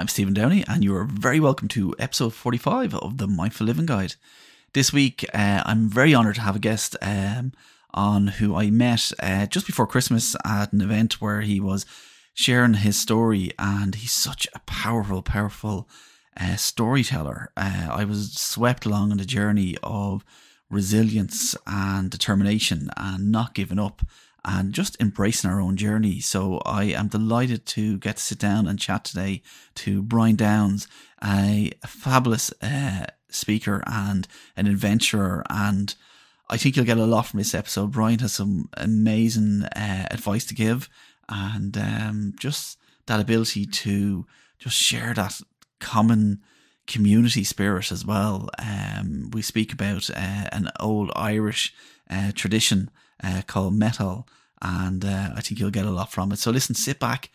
I'm Stephen Downey, and you are very welcome to episode 45 of the Mindful Living Guide. This week, uh, I'm very honoured to have a guest um, on who I met uh, just before Christmas at an event where he was sharing his story, and he's such a powerful, powerful uh, storyteller. Uh, I was swept along on the journey of resilience and determination and not giving up and just embracing our own journey. So I am delighted to get to sit down and chat today to Brian Downes, a fabulous uh, speaker and an adventurer. And I think you'll get a lot from this episode. Brian has some amazing uh, advice to give and um, just that ability to just share that common community spirit as well. Um, we speak about uh, an old Irish uh, tradition uh, called Meitheal, and uh, I think you'll get a lot from it. So listen, sit back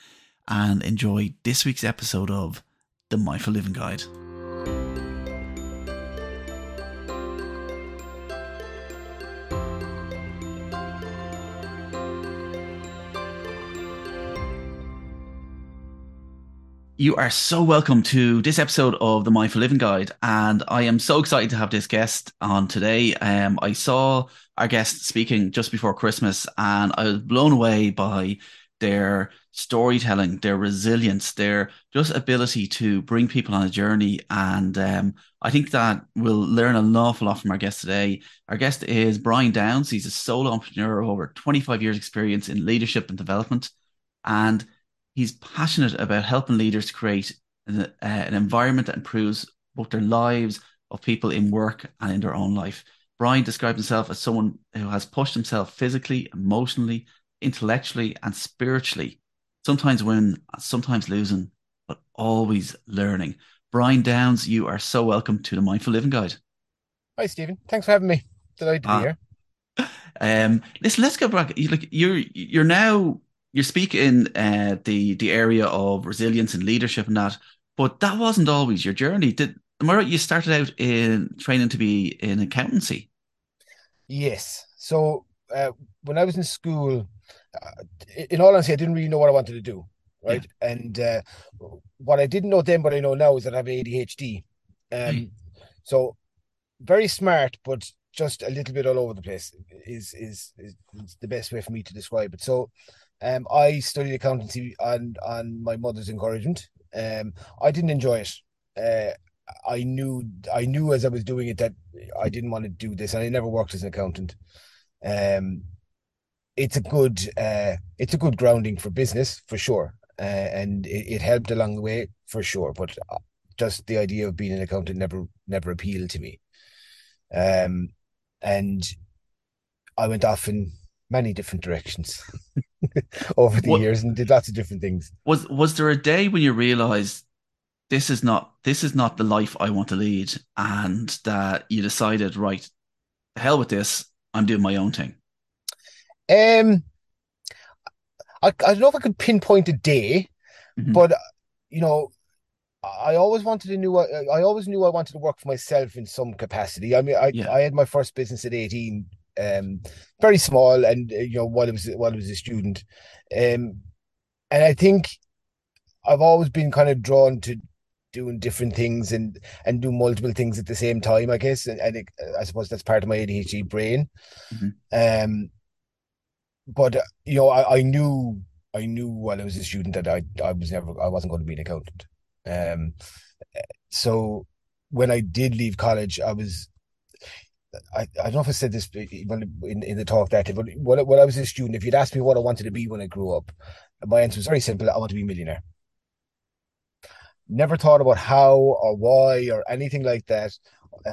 and enjoy this week's episode of the Mindful Living Guide. You are so welcome to this episode of the Mindful Living Guide, and I am so excited to have this guest on today. Um, I saw our guest speaking just before Christmas, and I was blown away by their storytelling, their resilience, their just ability to bring people on a journey. And um, I think that we'll learn an awful lot from our guest today. Our guest is Brian Downes. He's a solo entrepreneur, over 25 years experience in leadership and development, and He's passionate about helping leaders create an, uh, an environment that improves both their lives of people in work and in their own life. Brian describes himself as someone who has pushed himself physically, emotionally, intellectually, and spiritually, sometimes winning, sometimes losing, but always learning. Brian Downes, you are so welcome to the Mindful Living Guide. Hi, Stephen. Thanks for having me. Delighted to be ah. here. Um, listen, let's go back. You, like you're you're now you speak in uh, the the area of resilience and leadership and that, but that wasn't always your journey. Did am I right? You started out in training to be in accountancy. Yes. So uh, when I was in school, uh, in all honesty, I didn't really know what I wanted to do. Right. Yeah. And uh, what I didn't know then, but I know now, is that I have ADHD. Um, mm. So very smart, but just a little bit all over the place is, is is the best way for me to describe it. So um, I studied accountancy on on my mother's encouragement. Um, I didn't enjoy it. Uh, I knew I knew as I was doing it that I didn't want to do this, and I never worked as an accountant. Um, it's a good uh, it's a good grounding for business for sure, uh, and it, it helped along the way for sure. But uh, just the idea of being an accountant never never appealed to me. Um, and I went off in many different directions. over the what, years and did lots of different things. Was was there a day when you realized this is not this is not the life I want to lead, and that you decided, right, hell with this, I'm doing my own thing? Um, I I don't know if I could pinpoint a day, mm-hmm. but you know, I always wanted to know. I always knew I wanted to work for myself in some capacity. I mean, I yeah. I had my first business at eighteen, um, very small, and uh, you know while I was while I was a student, um, and I think I've always been kind of drawn to doing different things and and do multiple things at the same time. I guess, and, and it, I suppose that's part of my ADHD brain. Mm-hmm. Um, but uh, you know, I, I knew I knew while I was a student that I I was never I wasn't going to be an accountant. Um, so when I did leave college, I was I, I don't know if I said this in, in the talk that, but when, when I was a student, if you'd asked me what I wanted to be when I grew up, my answer was very simple. I want to be a millionaire. Never thought about how or why or anything like that.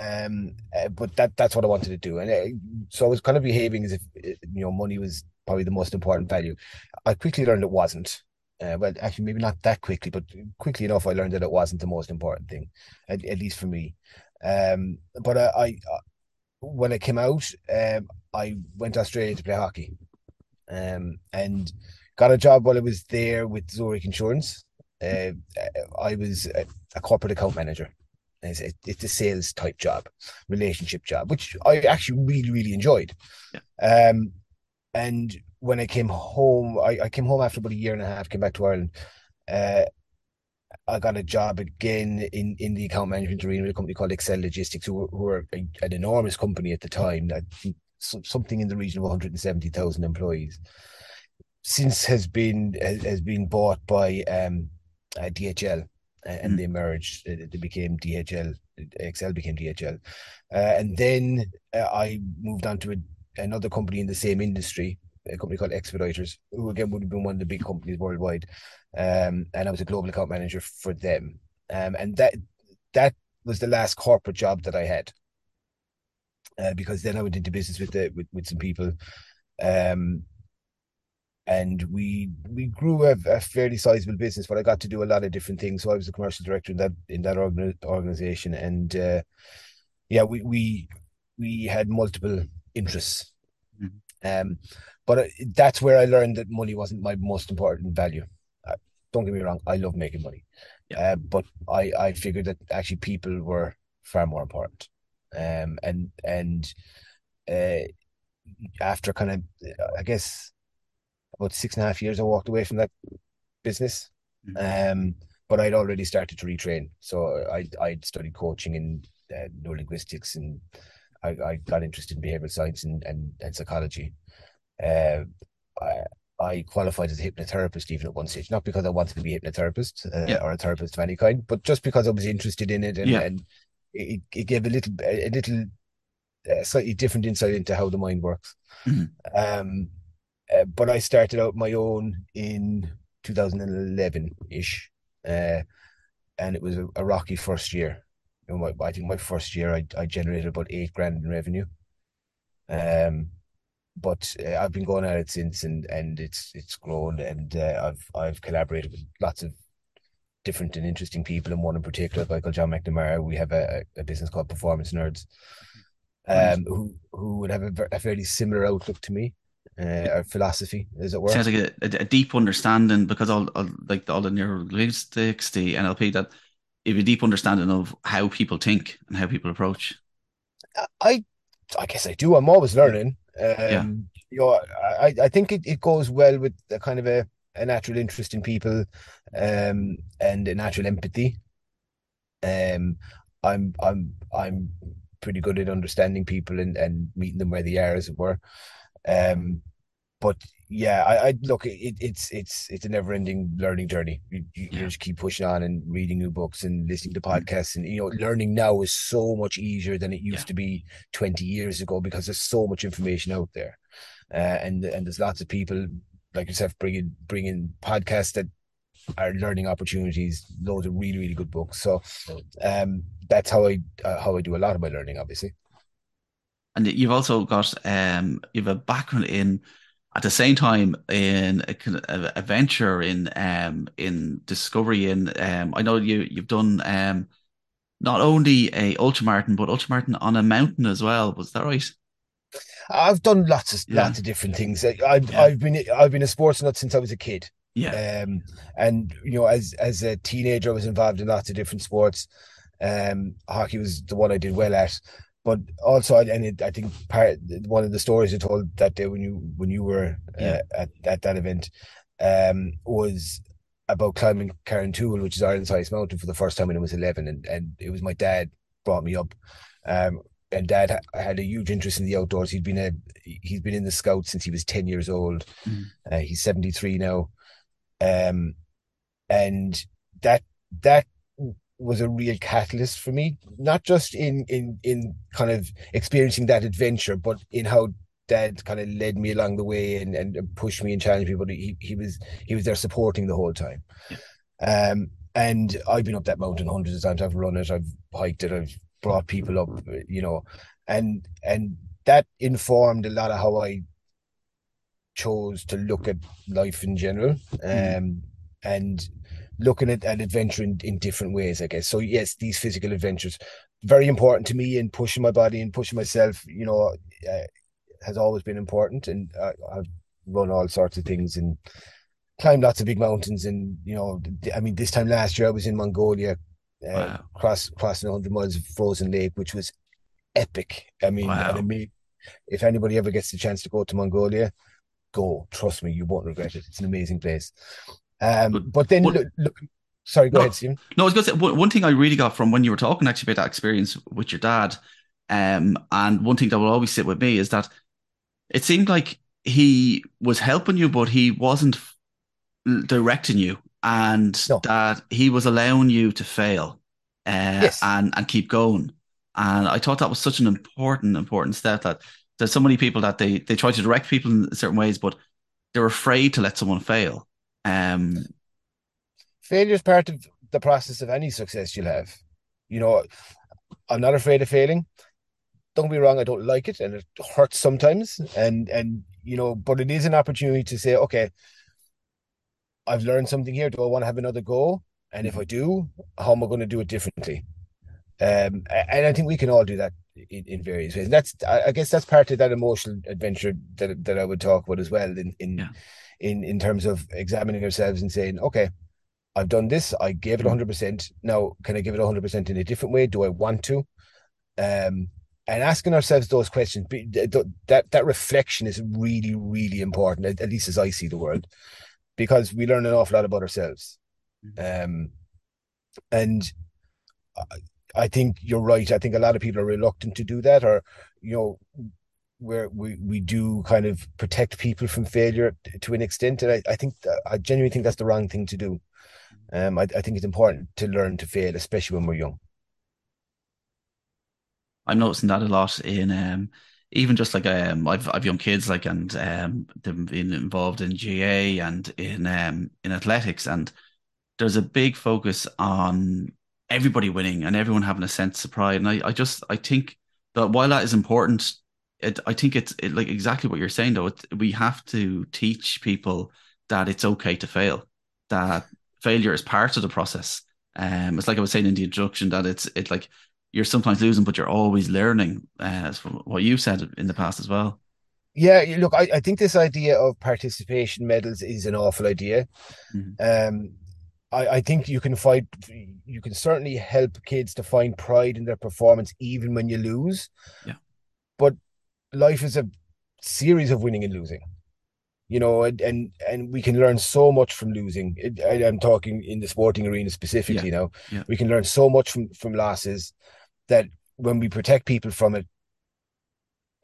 Um, uh, but that that's what I wanted to do, and uh, so I was kind of behaving as if uh, you know money was probably the most important value. I quickly learned it wasn't. Uh, well, actually, maybe not that quickly, but quickly enough, I learned that it wasn't the most important thing, at, at least for me. Um, but I, I, when it came out, um, I went to Australia to play hockey, um, and got a job while I was there with Zurich Insurance. Uh, I was a, a, corporate account manager. It's a, it's a sales type job, relationship job, which I actually really really enjoyed. Yeah. Um, and when I came home, I, I came home after about a year and a half, came back to Ireland. Uh, I got a job again in, in the account management arena with a company called Exel Logistics, who were, who were a, an enormous company at the time, that something in the region of 170,000 employees. Since has been has been bought by um, uh, DHL, and mm. they merged. They became DHL. Excel became DHL, uh, and then uh, I moved on to a, another company in the same industry, a company called Expeditors, who again would have been one of the big companies worldwide. Um, and I was a global account manager for them. Um, and that that was the last corporate job that I had. Uh, because then I went into business with the with, with some people. Um, and we we grew a, a, fairly sizable business, but I got to do a lot of different things. So I was the commercial director in that in that organization, and uh, yeah, we we we had multiple interests. Mm-hmm. Um, but uh, that's where I learned that money wasn't my most important value. Uh, don't get me wrong, I love making money, yeah. Uh, but I I figured that actually people were far more important. Um, and and uh, after kind of, I guess, about six and a half years, I walked away from that business. Mm-hmm. Um, but I'd already started to retrain, so I I'd studied coaching in uh, neurolinguistics, and I, I got interested in behavioral science and and, and psychology. Uh, I, I qualified as a hypnotherapist even at one stage, not because I wanted to be a hypnotherapist uh, yeah. or a therapist of any kind, but just because I was interested in it and, yeah. and it, it gave a little a little uh, slightly different insight into how the mind works. Mm-hmm. Um, uh, but I started out my own in 2011 ish, uh, and it was a, a rocky first year. You know, my, I think my first year I, I generated about eight grand in revenue. Um, but uh, I've been going at it since, and and it's it's grown, and uh, I've I've collaborated with lots of different and interesting people, and one in particular, Michael John McNamara. We have a, a business called Performance Nerds, um, who who would have a, a fairly similar outlook to me. Uh, or philosophy, as it were. Sounds like a, a, deep understanding because all, all like all the neurolinguistics, the NLP, that you have a deep understanding of how people think and how people approach. I, I guess I do. I'm always learning. Um, yeah. You know, I, I think it, it goes well with a kind of a, a natural interest in people um, and a natural empathy. Um, I'm I'm I'm pretty good at understanding people and, and meeting them where they are, as it were. Um, but yeah, I, I look, it, it's it's it's a never ending learning journey. You, you, yeah. just keep pushing on and reading new books and listening to mm. podcasts, and you know, learning now is so much easier than it used yeah. to be twenty years ago because there's so much information out there, uh, and and there's lots of people like yourself bringing bringing podcasts that are learning opportunities, loads of really really good books. So, um, that's how I uh, how I do a lot of my learning, obviously. And you've also got um, you've a background in at the same time in a, a venture in um in discovery in um I know you you've done um not only a ultramarathon but ultramarathon on a mountain as well. Was that right? I've done lots of yeah. lots of different things. I've yeah. I've been I've been a sports nut since I was a kid. Yeah. Um and you know as as a teenager I was involved in lots of different sports. Um hockey was the one I did well at but also, and it, I think part one of the stories you told that day when you when you were uh, at at that event um, was about climbing Carrauntoohil, which is Ireland's highest mountain, for the first time when I was eleven, and and it was my dad brought me up. Um, and dad ha- had a huge interest in the outdoors. He'd been a he's been in the scouts since he was ten years old. Mm. Uh, he's seventy three now, um, and that that was a real catalyst for me, not just in in in kind of experiencing that adventure, but in how dad kind of led me along the way and, and pushed me and challenged me. But he he was he was there supporting the whole time. Um, and I've been up that mountain hundreds of times. I've run it, I've hiked it, I've brought people up, you know, and and that informed a lot of how I chose to look at life in general. Mm. Um, and looking at an adventure in, in different ways, I guess. So yes, these physical adventures very important to me in pushing my body and pushing myself. You know, uh, has always been important, and I, I've run all sorts of things and climbed lots of big mountains. And you know, I mean, this time last year I was in Mongolia, uh, wow. cross crossing 100 miles of frozen lake, which was epic. I mean, wow. I mean, if anybody ever gets the chance to go to Mongolia, go. Trust me, you won't regret it. It's an amazing place. Um, but, but then look, look, Sorry, go ahead, No, Stephen. no, I was going to say one, one thing I really got from when you were talking actually about that experience with your dad, um, and one thing that will always sit with me is that it seemed like he was helping you, but he wasn't directing you, and No, that he was allowing you to fail, uh, yes. and and keep going. And I thought that was such an important, important step that there's so many people that they they try to direct people in certain ways, but they're afraid to let someone fail. Um, Failure is part of the process of any success you'll have. You know, I'm not afraid of failing. Don't be wrong, I don't like it and it hurts sometimes. And and you know, but it is an opportunity to say, okay, I've learned something here. Do I want to have another go? And if I do, how am I going to do it differently? Um, and I think we can all do that in, in various ways. And That's, I guess, that's part of that emotional adventure that that I would talk about as well. In in yeah. In in terms of examining ourselves and saying, okay, I've done this. I gave it 100%. Now, can I give it 100% in a different way? Do I want to? Um, and asking ourselves those questions, that that reflection is really, really important, at, least as I see the world, because we learn an awful lot about ourselves. Um, and I think you're right. I think a lot of people are reluctant to do that, or you know, where we we do kind of protect people from failure to an extent, and I, I think I genuinely think that's the wrong thing to do. Um, I, I think it's important to learn to fail, especially when we're young. I'm noticing that a lot in um, even just like um, I've I've young kids like and um, them being involved in GA and in um, in athletics, and there's a big focus on everybody winning and everyone having a sense of pride. And I, I just I think that while that is important, it, I think it's it, like exactly what you're saying though. It, we have to teach people that it's okay to fail, that failure is part of the process. Um, it's like I was saying in the introduction that it's it's like you're sometimes losing, but you're always learning. Uh, what you said in the past as well. Yeah, look, I, I think this idea of participation medals is an awful idea. Mm-hmm. Um, I, I think you can fight, you can certainly help kids to find pride in their performance even when you lose. Yeah. But life is a series of winning and losing you know, and and, and we can learn so much from losing. I, am talking in the sporting arena specifically yeah. now. Yeah. We can learn so much from from losses that when we protect people from it,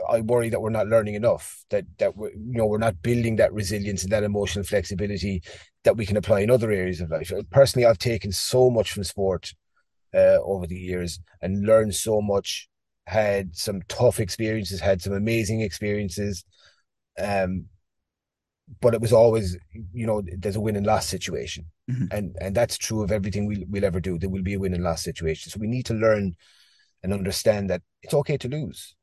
I worry that we're not learning enough. That that we you know we're not building that resilience and that emotional flexibility that we can apply in other areas of life. Personally, I've taken so much from sport uh, over the years and learned so much. Had some tough experiences, had some amazing experiences. Um, but it was always, you know, there's a win and loss situation, mm-hmm. and and that's true of everything we'll, we'll ever do. There will be a win and loss situation, so we need to learn and understand that it's okay to lose,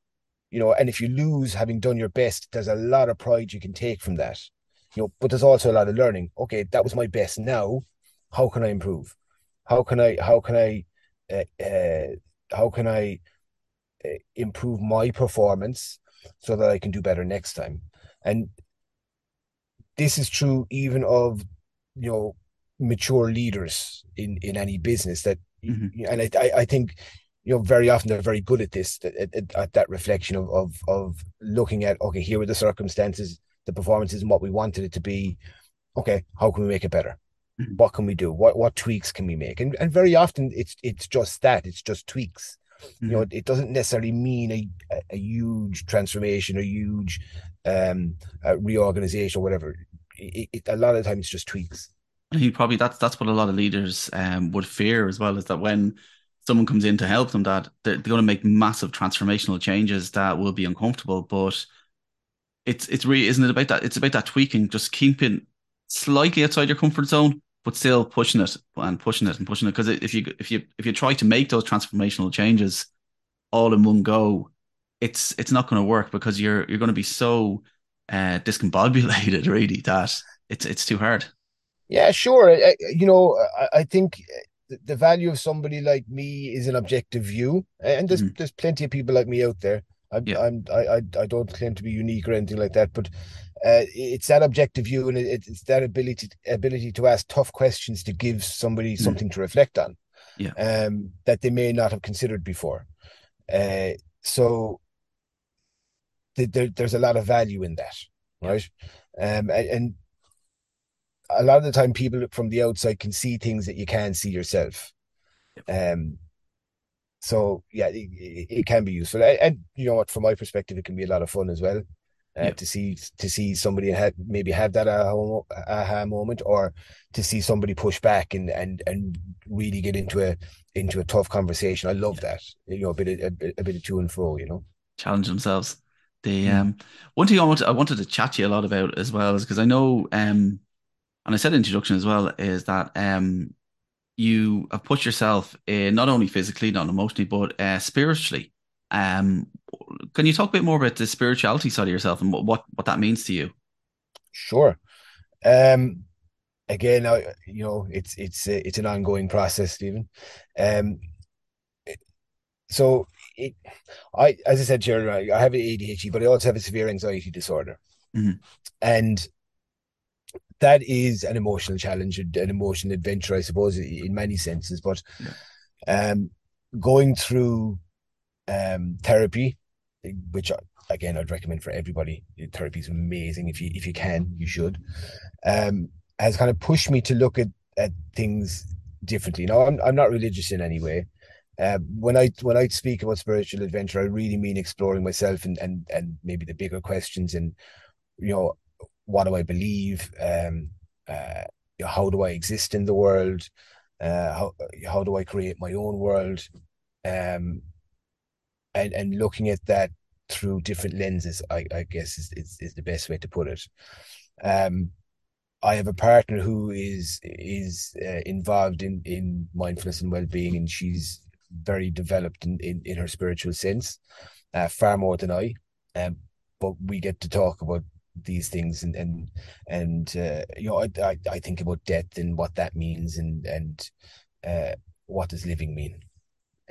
you know. And if you lose, having done your best, there's a lot of pride you can take from that, you know. But there's also a lot of learning. Okay, that was my best. Now, how can I improve? How can I? How can I? Uh, uh, how can I improve my performance so that I can do better next time? And this is true even of you know mature leaders in in any business that mm-hmm. and I, I think you know very often they're very good at this at, at, at, that reflection of, of of looking at okay here are the circumstances the performances and what we wanted it to be okay how can we make it better mm-hmm. what can we do what what tweaks can we make and and very often it's it's just that it's just tweaks mm-hmm. you know it, it, doesn't necessarily mean a, a huge transformation a huge um reorganization or whatever it, it, a lot of times it's just tweaks I think probably that's that's what a lot of leaders um would fear as well is that when someone comes in to help them that they're, they're going to make massive transformational changes that will be uncomfortable but it's it's really isn't it about that it's about that tweaking just keeping slightly outside your comfort zone but still pushing it and pushing it and pushing it because if you if you if you try to make those transformational changes all in one go it's it's not going to work because you're you're going to be so uh, discombobulated really that it's it's too hard. Yeah, sure. I, you know, I, I think the value of somebody like me is an objective view, and there's mm-hmm. there's plenty of people like me out there. I'm, yeah. I'm I I don't claim to be unique or anything like that, but uh, it's that objective view and it, it's that ability ability to ask tough questions to give somebody mm-hmm. something to reflect on, yeah, um, that they may not have considered before. Uh, so there, there's a lot of value in that, right? Um, and, and a lot of the time people from the outside can see things that you can't see yourself. Um, so yeah, it, it, can be useful, and you know what, from my perspective, it can be a lot of fun as well. Uh, to see to see somebody have maybe have that aha, aha moment, or to see somebody push back and and and really get into a into a tough conversation. I love that. You know, a bit of, a, bit, a bit of to and fro. You know, challenge themselves. The hmm. um, one thing I wanted I wanted to chat to you a lot about as well is because I know um, and I said introduction as well is that um, you have put yourself in not only physically, not emotionally, but uh, spiritually. Um, can you talk a bit more about the spirituality side of yourself and what what, what that means to you? Sure. Um, again, I, you know, it's it's it's an ongoing process, Stephen. Um, so it, I, as I said to you, I have ADHD, but I also have a severe anxiety disorder, mm-hmm. and that is an emotional challenge, an emotional adventure, I suppose, in many senses. But um, going through um, therapy, which again I'd recommend for everybody. Therapy is amazing. If you if you can, you should. Um, has kind of pushed me to look at at things differently. Now I'm I'm not religious in any way. Uh, when I when I speak about spiritual adventure, I really mean exploring myself and and and maybe the bigger questions and you know what do I believe? Um, uh, how do I exist in the world? Uh, how how do I create my own world? Um, and and looking at that through different lenses, I, I guess is, is, is the best way to put it. Um, I have a partner who is is uh, involved in in mindfulness and well being, and she's very developed in in, in her spiritual sense, uh, far more than I. Um, but we get to talk about these things and and and uh, you know I, I, think about death and what that means and and uh, what does living mean?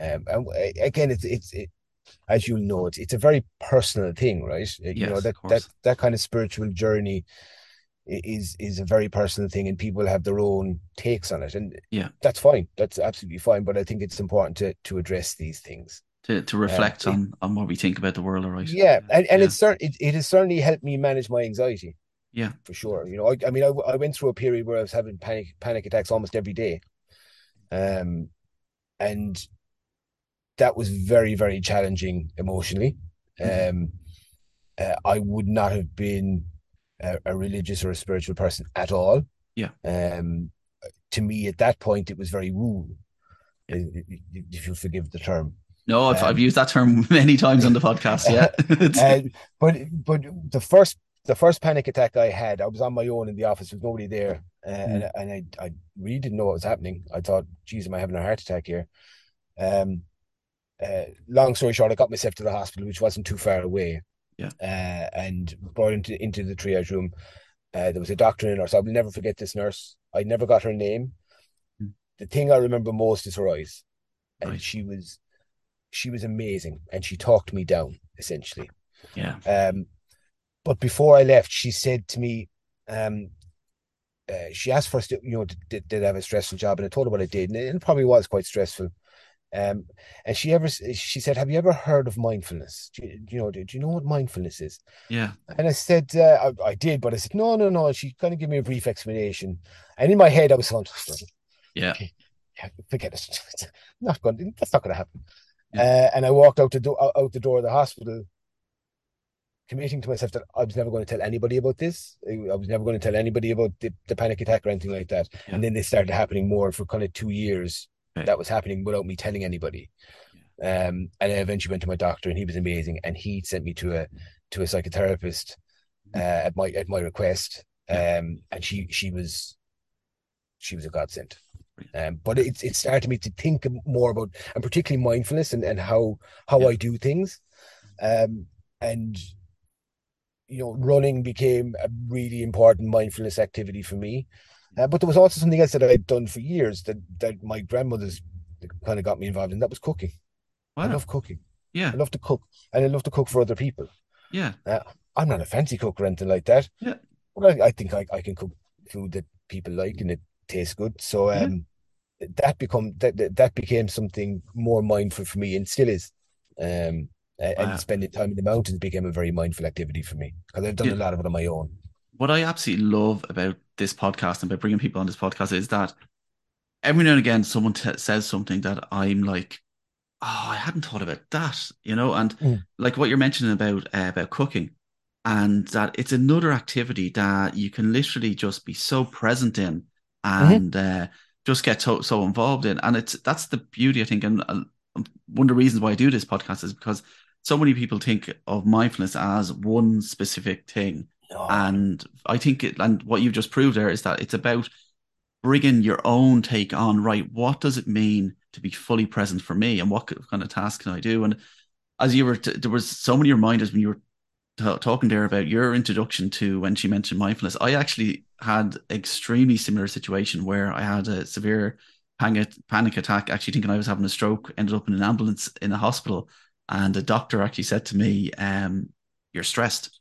Um, and again it's it's it, as you know it's, it's a very personal thing right? Yes, you know that that that kind of spiritual journey is is a very personal thing and people have their own takes on it and yeah. that's fine. That's absolutely fine but i think it's important to to address these things to, to reflect on, on what we think about the world, right? Yeah, and, and yeah. it's certain it, it has certainly helped me manage my anxiety. Yeah, for sure. You know, I, I mean, I, I went through a period where I was having panic panic attacks almost every day, um, and that was very very challenging emotionally. Mm-hmm. Um, uh, I would not have been a, a, religious or a spiritual person at all. Yeah. Um, to me, at that point, it was very woo, yeah. if you forgive the term. No, I've, um, I've used that term many times on the podcast. Yeah, uh, but but the first the first panic attack I had, I was on my own in the office. Was nobody there, uh, mm. and and I I really didn't know what was happening. I thought, "Geez, am I having a heart attack here?" Um, uh, long story short, I got myself to the hospital, which wasn't too far away. Yeah, uh, and brought into into the triage room. Uh, there was a doctor in nurse. I will never forget this nurse. I never got her name. Mm. The thing I remember most is her eyes, and right. she was she was amazing and she talked me down essentially. Yeah. Um, but before I left, she said to me, um, uh, she asked for us to, you know, did, did I have a stressful job? And I told her what I did, and it probably was quite stressful. Um, and she ever, she said, "Have you ever heard of mindfulness? Do you, you know, do, do, you know what mindfulness is?" Yeah. And I said, uh, I, I, did, but I said, "No, no, no." she kind of gave me a brief explanation, and in my head, I was going, "Yeah, yeah forget it. not going. That's not going to happen." Uh, and I walked out the door out the door of the hospital, committing to myself that I was never going to tell anybody about this. I was never going to tell anybody about the, the panic attack or anything like that. Yeah. And then they started happening more for kind of two years. Right. That was happening without me telling anybody. Yeah. Um, and I eventually went to my doctor, and he was amazing, and he sent me to a to a psychotherapist mm-hmm. uh, at my at my request. Um, and she she was she was a godsend. Um, but it, it started me to think more about, and particularly mindfulness and, and how how yeah. I do things. Um, and you know, running became a really important mindfulness activity for me. Uh, but there was also something else that I'd done for years that that my grandmother's kind of got me involved in. That was cooking. Wow. I love cooking. Yeah, I love to cook, and I love to cook for other people. Yeah, uh, I'm not a fancy cook or anything like that. Yeah, but I, I think I, I can cook food that people like and it tastes good. So um, yeah. that become that that became something more mindful for me, and still is. Um, and spending time in the mountains became a very mindful activity for me because I've done yeah. a lot of it on my own. What I absolutely love about this podcast and by bringing people on this podcast is that every now and again someone t- says something that I'm like, oh, I hadn't thought about that, you know, and Mm. like what you're mentioning about uh, about cooking, and that it's another activity that you can literally just be so present in and uh, just get so so involved in, and it's that's the beauty I think, and uh, one of the reasons why I do this podcast is because so many people think of mindfulness as one specific thing, No. and I think it, and what you've just proved there is that it's about bringing your own take on right. What does it mean to be fully present for me, and what kind of task can I do? And as you were, t- there was so many reminders when you were t- talking there about your introduction to when she mentioned mindfulness. I actually had extremely similar situation where I had a severe panic panic attack, actually thinking I was having a stroke. Ended up in an ambulance in a hospital, and the doctor actually said to me, um, "You're stressed,"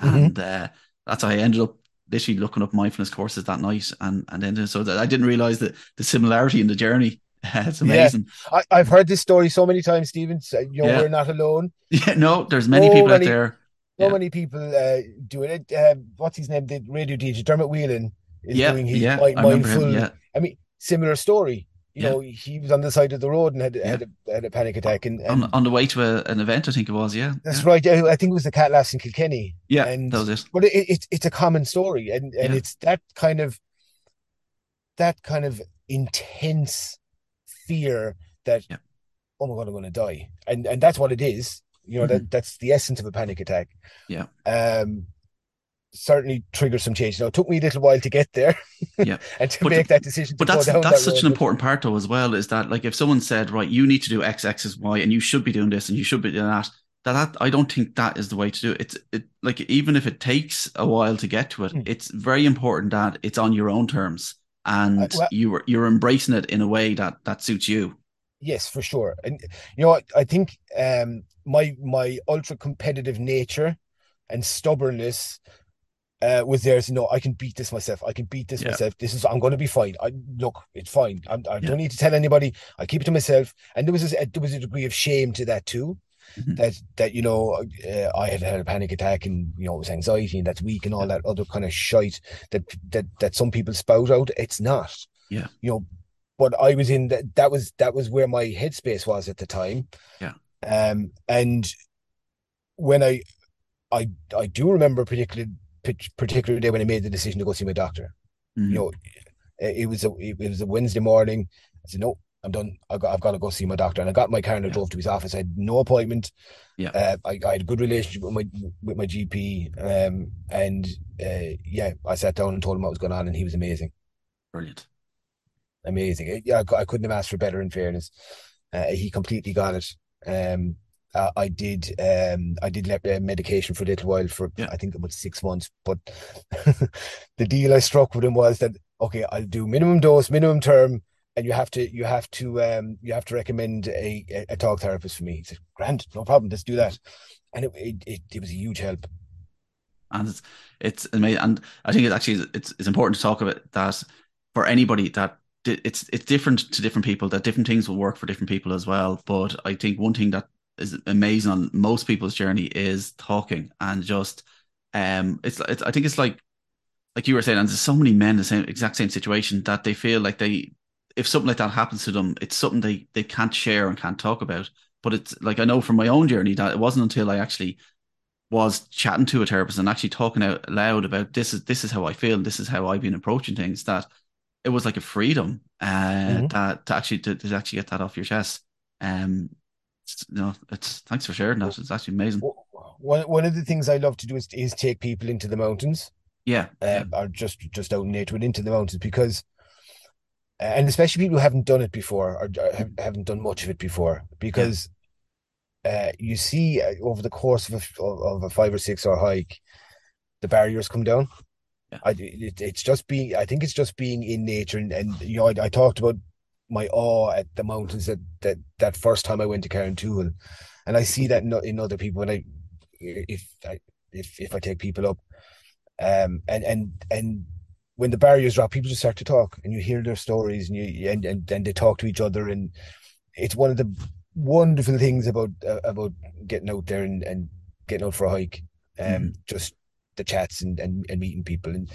Mhm. and uh, that's how I ended up literally looking up mindfulness courses that night, and and then so that I didn't realize that the similarity in the journey. it's Yeah. amazing. I, I've heard this story so many times, Stephen. So, you know, Yeah. we're not alone. Yeah, no, there's many people out there. So Yeah. many people uh, doing it. Uh, what's his name? The radio DJ Dermot Whelan is Yeah, doing his yeah, mi- I mindful. him. I mean, similar story. You know, he was on the side of the road and had had, a, had a panic attack, and, and on, on the way to a, an event, I think it was. Yeah, that's right. I think it was the Cat Laughs in Kilkenny. Yeah, and that was it. but it, it, it's a common story, and and it's that kind of that kind of intense fear that oh my god, I'm going to die, and and that's what it is. You know that that's the essence of a panic attack. Mm-hmm. Yeah. Um, certainly triggers some change. Now it took me a little while to get there. Yeah. and to But- make that decision. But that's that's that such an important part though as well is that like if someone said right you need to do X X is Y and you should be doing this and you should be doing that that, that I don't think that is the way to do it. It's it like even if it takes a while to get to it, Hmm. it's very important that it's on your own terms and Uh, well- you you're embracing it in a way that that suits you. Yes, for sure. And you know? I think um my my ultra competitive nature and stubbornness uh was there to know I can beat this myself. I can beat this Yeah. myself. This is I'm going to be fine. I look, it's fine. I'm, I Yeah. don't need to tell anybody. I keep it to myself. And there was a, there was a degree of shame to that too. Mhm. That that you know uh, I had had a panic attack and you know it was anxiety and that's weak and all that other kind of shite that that that some people spout out. It's not. Yeah. You know, but I was in that that was that was where my headspace was at the time. Yeah. Um and when I I I do remember particularly particular day when I made the decision to go see my doctor. Mhm. You know, it, was a it was a Wednesday morning. I said, no, I'm done. I got, I've got to go see my doctor. And I got my car and I Yeah. drove to his office. I had no appointment. Yeah. Uh, I, I had a good relationship with my with my GP. Um, and uh, yeah, I sat down and told him what was going on, and he was amazing, Brilliant. Amazing. Yeah, I, I couldn't have asked for better. In fairness, uh, he completely got it. Um, uh, I did um I did let uh, medication for a little while for Yeah. I think about six months, but the deal I struck with him was that okay, I'll do minimum dose, minimum term, and you have to you have to um you have to recommend a a, talk therapist for me. He said, Grant, no problem, let's do that. And it it, it, it was a huge help. and it's it's amazing. And I think it actually it's it's important to talk about that for anybody that it's it's different to different people. That different things will work for different people as well. But I think one thing that is amazing on most people's journey is talking and just um it's it's I think it's like like you were saying, and there's so many men in the same exact same situation that they feel like they if something like that happens to them, it's something they they can't share and can't talk about. But it's like I know from my own journey that it wasn't until I actually was chatting to a therapist and actually talking out loud about this is this is how I feel, this is how I've been approaching things. That it was like a freedom uh, Mhm. that to actually to, to actually get that off your chest. Um, it's, you know, it's thanks for sharing that. It's actually amazing. One one of the things I love to do is is take people into the mountains. Yeah, yeah, uh, or just just out in nature into the mountains because and especially people who haven't done it before or have, haven't done much of it before because uh, you see uh, over the course of a, of a five or six hour hike the barriers come down Yeah. I, it, it's just being I think it's just being in nature and, and you know I, I talked about my awe at the mountains that that that first time I went to Carrauntoohil and I see that in, in other people when I if I if if I take people up um and and and when the barriers drop people just start to talk and you hear their stories and you and and, and they talk to each other and it's one of the wonderful things about uh, about getting out there and, and getting out for a hike um Mhm. just the chats and, and and meeting people and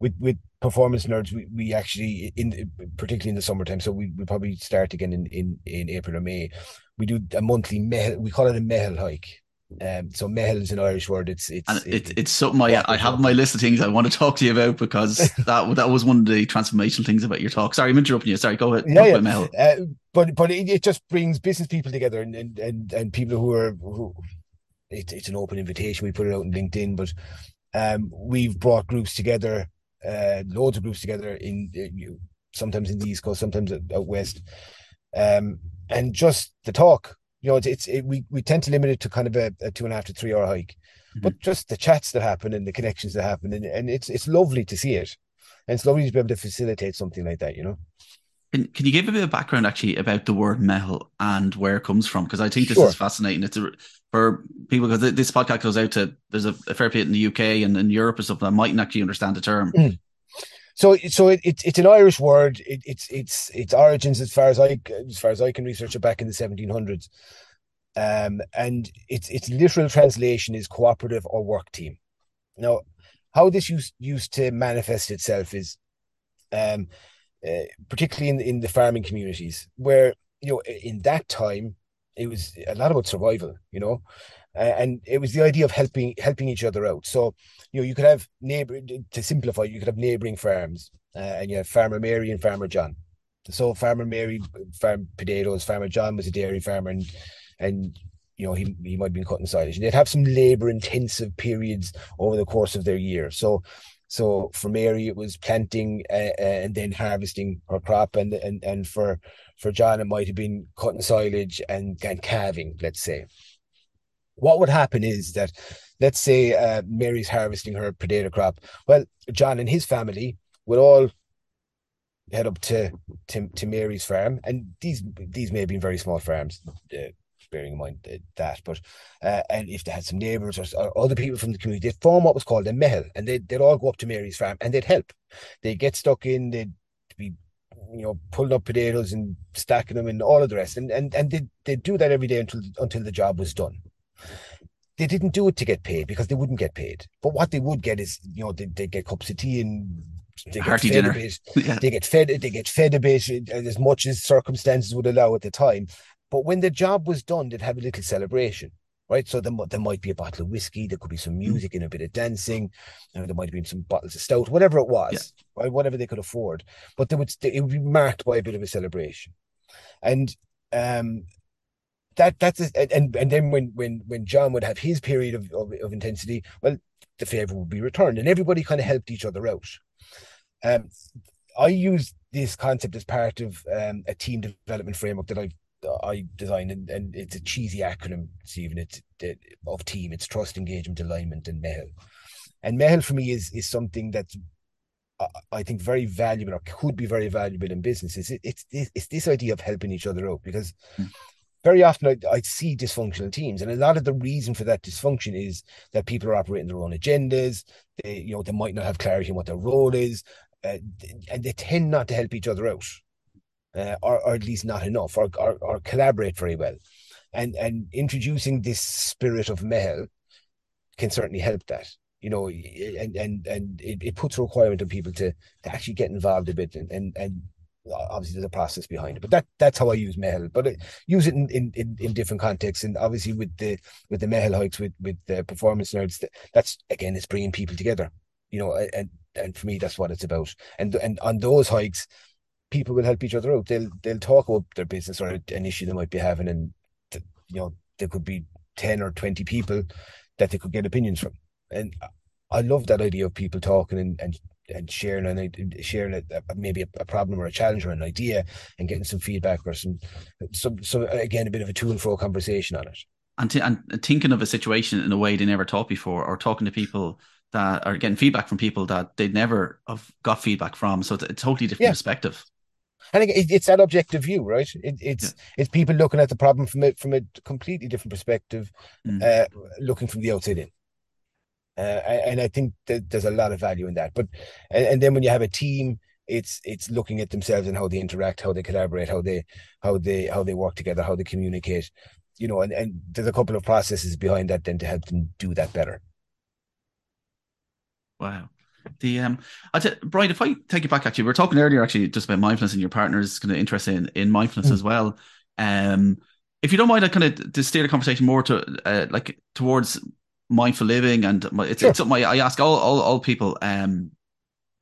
with with performance nerds, we, we actually in particularly in the summertime, so we we probably start again in in in April or May. We do a monthly Meitheal. We call it a Meitheal hike. Um, so Meitheal is an Irish word. It's it's and it, it, it's something I, I have my list of things I want to talk to you about because that that was one of the transformational things about your talk. Sorry, I'm interrupting you. Sorry, go ahead. Yeah, yeah. Meitheal. Uh, but but it, it, just brings business people together and and and, and people who are who. It, it's an open invitation. We put it out on LinkedIn, but um, we've brought groups together, uh, loads of groups together in uh, sometimes in the East Coast, sometimes out west, um, and just the talk you know, it's, it's it, we we tend to limit it to kind of a, a two and a half to three hour hike, mm-hmm. but just the chats that happen and the connections that happen, and, and it's it's lovely to see it, and it's lovely to be able to facilitate something like that, you know. Can, can you give a bit of background actually about the word Meitheal and where it comes from? Because I think this sure. is fascinating. It's a, for people because this podcast goes out to there's a, a fair bit in the UK and in Europe and stuff that mightn't actually understand the term. Mm. So, so it, it, it's an Irish word. It, it's it's its origins, as far as I as far as I can research it, back in the 1700s, um, and its its literal translation is cooperative or work team. Now, how this used used to manifest itself is, um, uh, particularly in in the farming communities, where you know in that time it was a lot about survival. You know, and it was the idea of helping helping each other out. So you know you could have neighbor to simplify, you could have neighboring farms, uh, and you have Farmer Mary and Farmer John. So Farmer Mary farmed potatoes, Farmer John was a dairy farmer, and and you know he he might be cutting silage. They'd have some labor intensive periods over the course of their year. So so for Mary, it was planting uh, uh, and then harvesting her crop, and and and for for John, it might have been cutting silage and and calving, let's say what would happen is that let's say uh, Mary's harvesting her potato crop. Well, John and his family would all head up to to, to Mary's farm, and these these may have been very small farms, uh, bearing in mind that. But uh, and if they had some neighbours or, or, other people from the community, they'd form what was called a Meitheal, and they'd they'd all go up to Mary's farm and they'd help. They'd get stuck in. They'd be you know pulling up potatoes and stacking them and all of the rest, and and and they they do that every day until until the job was done they didn't do it to get paid because they wouldn't get paid. But what they would get is, you know, they, they get cups of tea and they get Hearty dinner. yeah. They get fed. They get fed a bit as much as circumstances would allow at the time. But when the job was done, they'd have a little celebration, right? So there, there might be a bottle of whiskey. There could be some mm. music and a bit of dancing. You know, there might have been some bottles of stout, whatever it was, yeah. right? Whatever they could afford. But they would it would be marked by a bit of a celebration, and um, that that's a, and and then when when when John would have his period of, of, of intensity, well, the favor would be returned, and everybody kind of helped each other out. Um, I use this concept as part of um, a team development framework that I I designed, and, and it's a cheesy acronym, Stephen. It's it, of team. It's trust, engagement, alignment, and MEITHEAL. And MEITHEAL for me is is something that's I think very valuable or could be very valuable in business. It's it's it's this idea of helping each other out because. Mm very often I, I, see dysfunctional teams, and a lot of the reason for that dysfunction is that people are operating their own agendas. They, you know, they might not have clarity on what their role is, uh, and they tend not to help each other out, uh, or, or at least not enough, or, or, or collaborate very well. And and introducing this spirit of Meitheal can certainly help that you know, and and and it, it puts a requirement on people to to actually get involved a bit and and, and obviously there's a process behind it but that that's how i use Meitheal but it, use it in, in in different contexts and obviously with the with the Meitheal hikes with with the performance nerds that's again it's bringing people together you know and and for me that's what it's about and and on those hikes people will help each other out. They'll they'll talk about their business or an issue they might be having and you know there could be 10 or 20 people that they could get opinions from. And i love that idea of people talking and, and and sharing and sharing a, a, maybe a, a, problem or a challenge or an idea and getting some feedback or some some so again a bit of a to and fro conversation on it. And, t- and thinking of a situation in a way they never thought before or talking to people that are getting feedback from people that they never have got feedback from. So it's a totally different yeah. perspective and it's that objective view, right? It, it's yeah. it's people looking at the problem from a from a completely different perspective, mm. uh, looking from the outside in. Uh, and I think that there's a lot of value in that. But and, and, then when you have a team, it's it's looking at themselves and how they interact, how they collaborate, how they how they how they work together, how they communicate. You know, and, and there's a couple of processes behind that then to help them do that better. Wow. The um, I t- Brian, if I take you back, actually, we were talking earlier, actually, just about mindfulness, and your partner's kind of interested in, in mindfulness mm. as well. Um, if you don't mind, I kind of to steer the conversation more to uh, like towards mindful living, and it's, sure. it's something I, I ask all, all all people um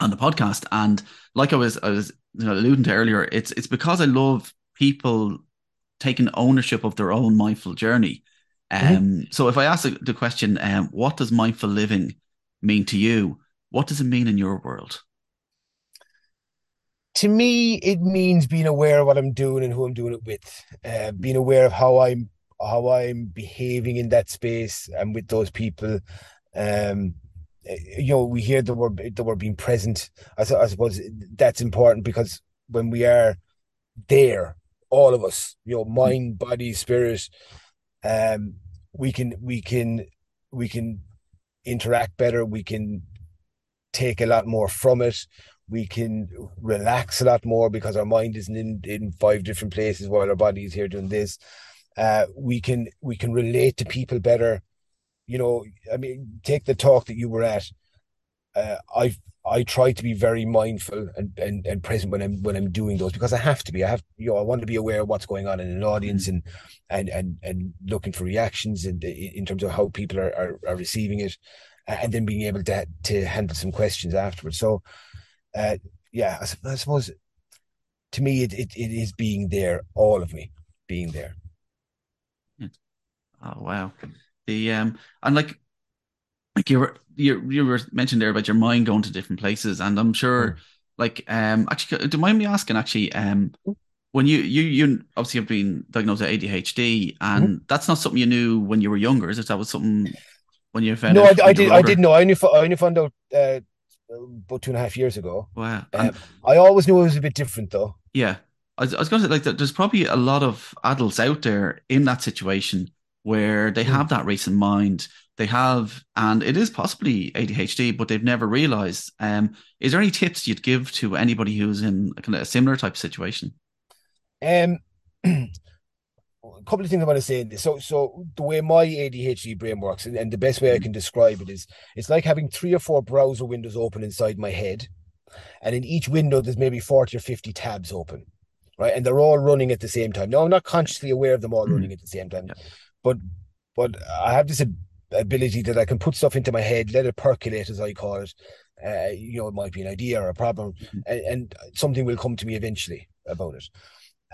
on the podcast, and like I was I was you know, alluding to earlier, it's it's because I love people taking ownership of their own mindful journey. Mm-hmm. Um, mm-hmm. So if I ask the, the question, um, what does mindful living mean to you? What does it mean in your world? To me, it means being aware of what I'm doing and who I'm doing it with. Uh, being aware of how I'm how I'm behaving in that space and with those people. Um, you know, we hear the word the word being present. I, I suppose that's important because when we are there, all of us, you know, mind, body, spirit, um, we can we can we can interact better. We can take a lot more from it. We can relax a lot more because our mind isn't in, in five different places while our body is here doing this. Uh, we can we can relate to people better. You know, I mean, take the talk that you were at. Uh, I I try to be very mindful and, and, and present when I'm when I'm doing those because I have to be. I have you know I want to be aware of what's going on in an audience mm-hmm. and and and and looking for reactions and in terms of how people are, are, are receiving it, and then being able to to handle some questions afterwards. So, uh, yeah, I, I suppose to me it, it it is being there, all of me being there. Oh wow, the um and like like you were you you were mentioned there about your mind going to different places, and I'm sure mm. like um actually do you mind me asking actually um when you you you obviously have been diagnosed with ADHD and mm that's not something you knew when you were younger, is it? That was something when you found no, I, I did I didn't know I only I only found out uh, about two and a half years ago. Wow, um, I always knew it was a bit different though. Yeah, I was, I was going to say like there's probably a lot of adults out there in that situation where they have that race in mind. They have, and it is possibly ADHD, but they've never realized. Um, is there any tips you'd give to anybody who's in a kind of a similar type of situation? Um, a couple of things I want to say. in this. So, so the way my ADHD brain works, and, and the best way I can describe it is, it's like having three or four browser windows open inside my head, and in each window there's maybe forty or fifty tabs open, right? And they're all running at the same time. Now I'm not consciously aware of them all mm. running at the same time, yeah but but I have this ability that I can put stuff into my head, let it percolate, as I call it. Uh, you know, it might be an idea or a problem, mm-hmm. and, and, something will come to me eventually about it.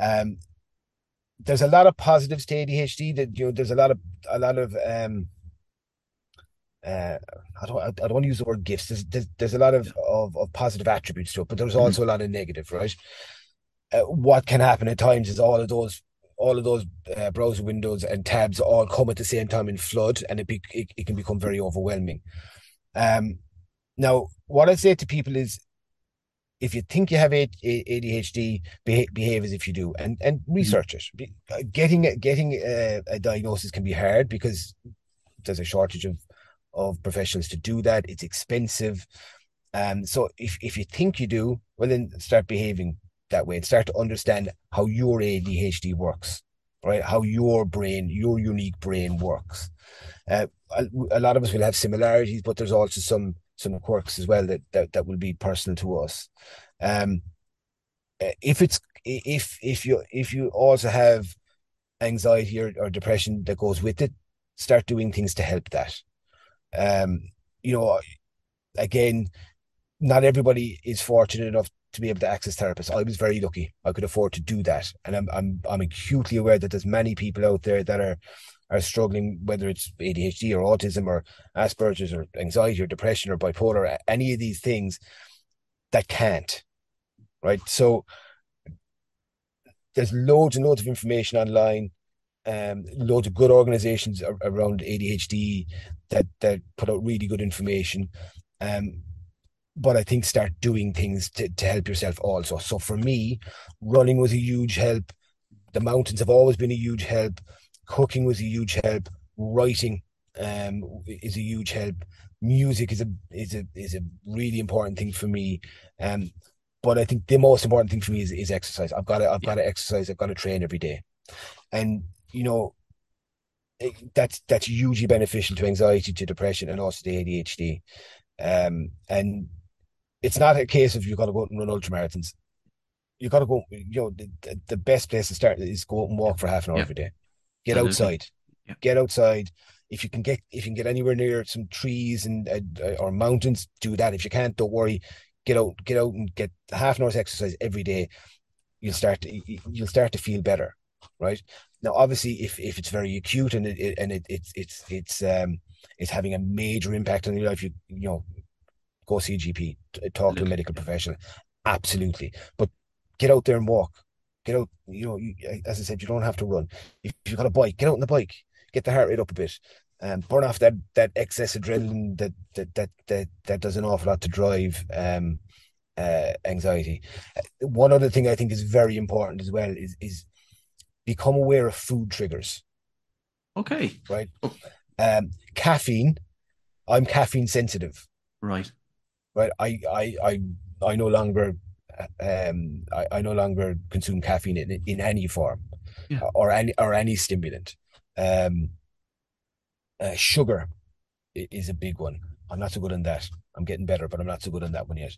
Um, there's a lot of positives to ADHD. That you know, there's a lot of a lot of um, uh, I don't I don't want to use the word gifts. There's there's, there's a lot of, of, of positive attributes to it, but there's mm-hmm. also mm-hmm. a lot of negative, right? Uh, what can happen at times is all of those all of those uh, browser windows and tabs all come at the same time in flood, and it, be, it, it can become very overwhelming. Um, now, what I say to people is, if you think you have ADHD, behave, behave if you do, and and mm-hmm. research it. Getting getting a, a diagnosis can be hard because there's a shortage of of professionals to do that. It's expensive. Um, so if, if you think you do, well, then start behaving that way and start to understand how your ADHD works, right? How your brain, your unique brain works. Uh, a, a, lot of us will have similarities, but there's also some some quirks as well that that, that will be personal to us. Um, uh, if it's if if you if you also have anxiety or, or depression that goes with it, start doing things to help that. Um, you know, again, not everybody is fortunate enough to be able to access therapists. I was very lucky. I could afford to do that. And I'm I'm I'm acutely aware that there's many people out there that are are struggling, whether it's ADHD or autism or Asperger's or anxiety or depression or bipolar, any of these things that can't. Right. So there's loads and loads of information online. Um, loads of good organizations around ADHD that that put out really good information. Um, but I think start doing things to, to help yourself also. So for me, running was a huge help. The mountains have always been a huge help. Cooking was a huge help. Writing um, is a huge help. Music is a is a is a really important thing for me. Um, but I think the most important thing for me is, is exercise. I've got to I've got to exercise. I've got to train every day, and you know that's that's hugely beneficial to anxiety, to depression, and also to ADHD. Um, and it's not a case of you've got to go out and run ultramarathons. You've got to go. You know, the, the best place to start is go out and walk for half an hour Yeah. every day. Get Absolutely. outside. Yeah. Get outside. If you can get if you can get anywhere near some trees and uh, or mountains, do that. If you can't, don't worry. Get out. Get out and get half an hour's exercise every day. You'll start to you'll start to feel better, right? Now, obviously, if if it's very acute and it, it and it, it's it's it's um it's having a major impact on your life, you you know, go see a GP, talk to a medical professional. Absolutely, but get out there and walk. Get out. You know, you, as I said, you don't have to run. If you've got a bike, get out on the bike. Get the heart rate up a bit. Um, burn off that that excess adrenaline that that that that that does an awful lot to drive um uh anxiety. Uh, One other thing I think is very important as well is is become aware of food triggers. Okay. Right. Oh. Um, caffeine. I'm caffeine sensitive. Right. right? I I I I no longer um I, I no longer consume caffeine in in any form Yeah. or any or any stimulant. Um, uh, sugar is a big one. I'm not so good on that. I'm getting better, but I'm not so good on that one yet.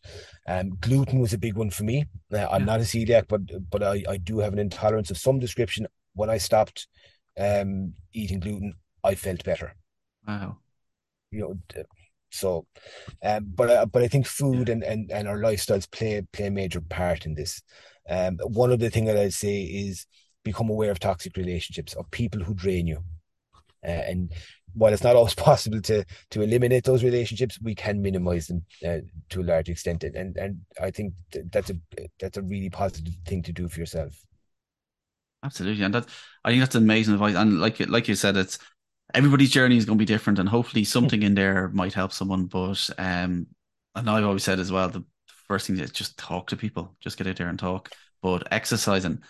Um, gluten was a big one for me. Uh, I'm Yeah. not a celiac, but but I, I do have an intolerance of some description. When I stopped um eating gluten, I felt better Wow. you know so um but I, but I think food and, and and our lifestyles play play a major part in this. Um one other thing that I'd say is become aware of toxic relationships of people who drain you. Uh, and while it's not always possible to to eliminate those relationships we can minimize them uh, to a large extent. And and, and I think th- that's a that's a really positive thing to do for yourself. Absolutely, and that I think that's amazing advice. And like like you said, it's everybody's journey is going to be different, and hopefully something in there might help someone. But um, and I've always said as well, the first thing is just talk to people, just get out there and talk. But exercising,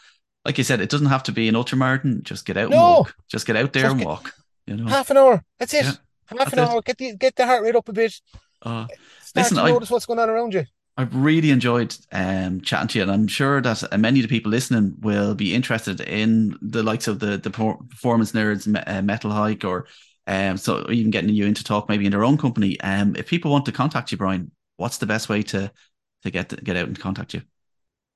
like you said, it doesn't have to be an ultramarathon. Just get out and walk. Just get out there Just and get- walk. You know. half an hour that's it Yeah, half that's an it. hour get the get the heart rate up a bit Uh, start Listen, to I- notice what's going on around you I've really enjoyed um, chatting to you, and I'm sure that many of the people listening will be interested in the likes of the the performance nerds, uh, Meitheal hike, or um, so even getting you into talk maybe in their own company. Um, if people want to contact you, Brian, what's the best way to to get get out and contact you?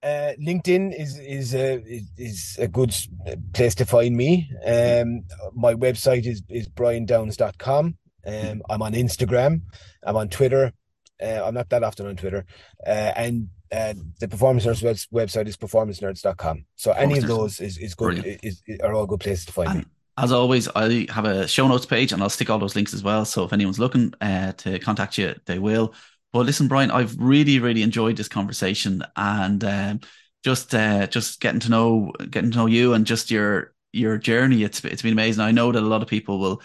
Uh, LinkedIn is is a is, is a good place to find me. Um, my website is is briandownes.com. Um, I'm on Instagram. I'm on Twitter. Uh, I'm not that often on Twitter. Uh, and uh, the Performance Nerds web- website is performancenerds.com. So any of those is is good. Is, is are all good places to find me. As always, I have a show notes page, and I'll stick all those links as well. So if anyone's looking uh, to contact you, they will. But listen, Brian, I've really, really enjoyed this conversation, and um, just uh, just getting to know getting to know you and just your your journey. It's it's been amazing. I know that a lot of people will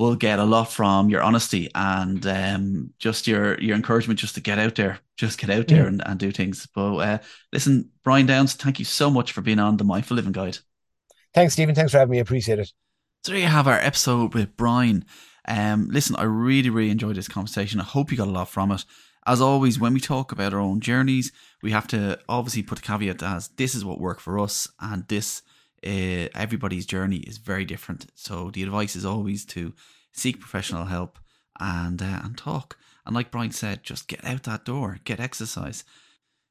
will get a lot from your honesty and um, just your your encouragement just to get out there, just get out there Mm. and, and do things. But uh, listen, Brian Downes, thank you so much for being on the Mindful Living Guide. Thanks, Stephen. Thanks for having me. Appreciate it. So there you have our episode with Brian. Um, listen, I really, really enjoyed this conversation. I hope you got a lot from it. As always, when we talk about our own journeys, we have to obviously put a caveat as this is what worked for us, and this uh, everybody's journey is very different. So the advice is always to seek professional help and uh, and talk. And like Brian said, just get out that door, get exercise.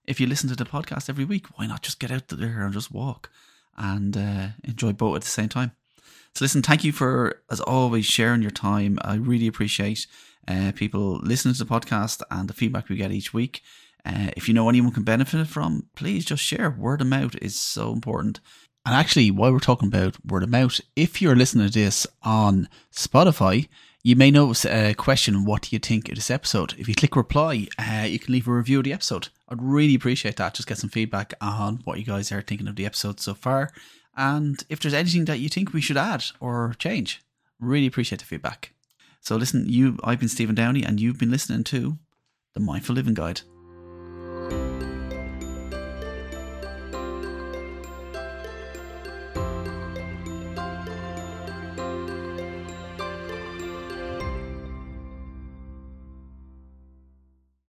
If you listen to the podcast every week, why not just get out there and just walk and uh, enjoy both at the same time? So listen, thank you for, as always, sharing your time. I really appreciate uh, people listening to the podcast and the feedback we get each week. Uh, if you know anyone can benefit from, please just share. Word of mouth is so important. And actually, while we're talking about word of mouth, if you're listening to this on Spotify, you may notice a question, what do you think of this episode? If you click reply, uh, you can leave a review of the episode. I'd really appreciate that. Just get some feedback on what you guys are thinking of the episode so far. And if there's anything that you think we should add or change, really appreciate the feedback. So listen, you I've been Stephen Downey and you've been listening to the Mindful Living Guide.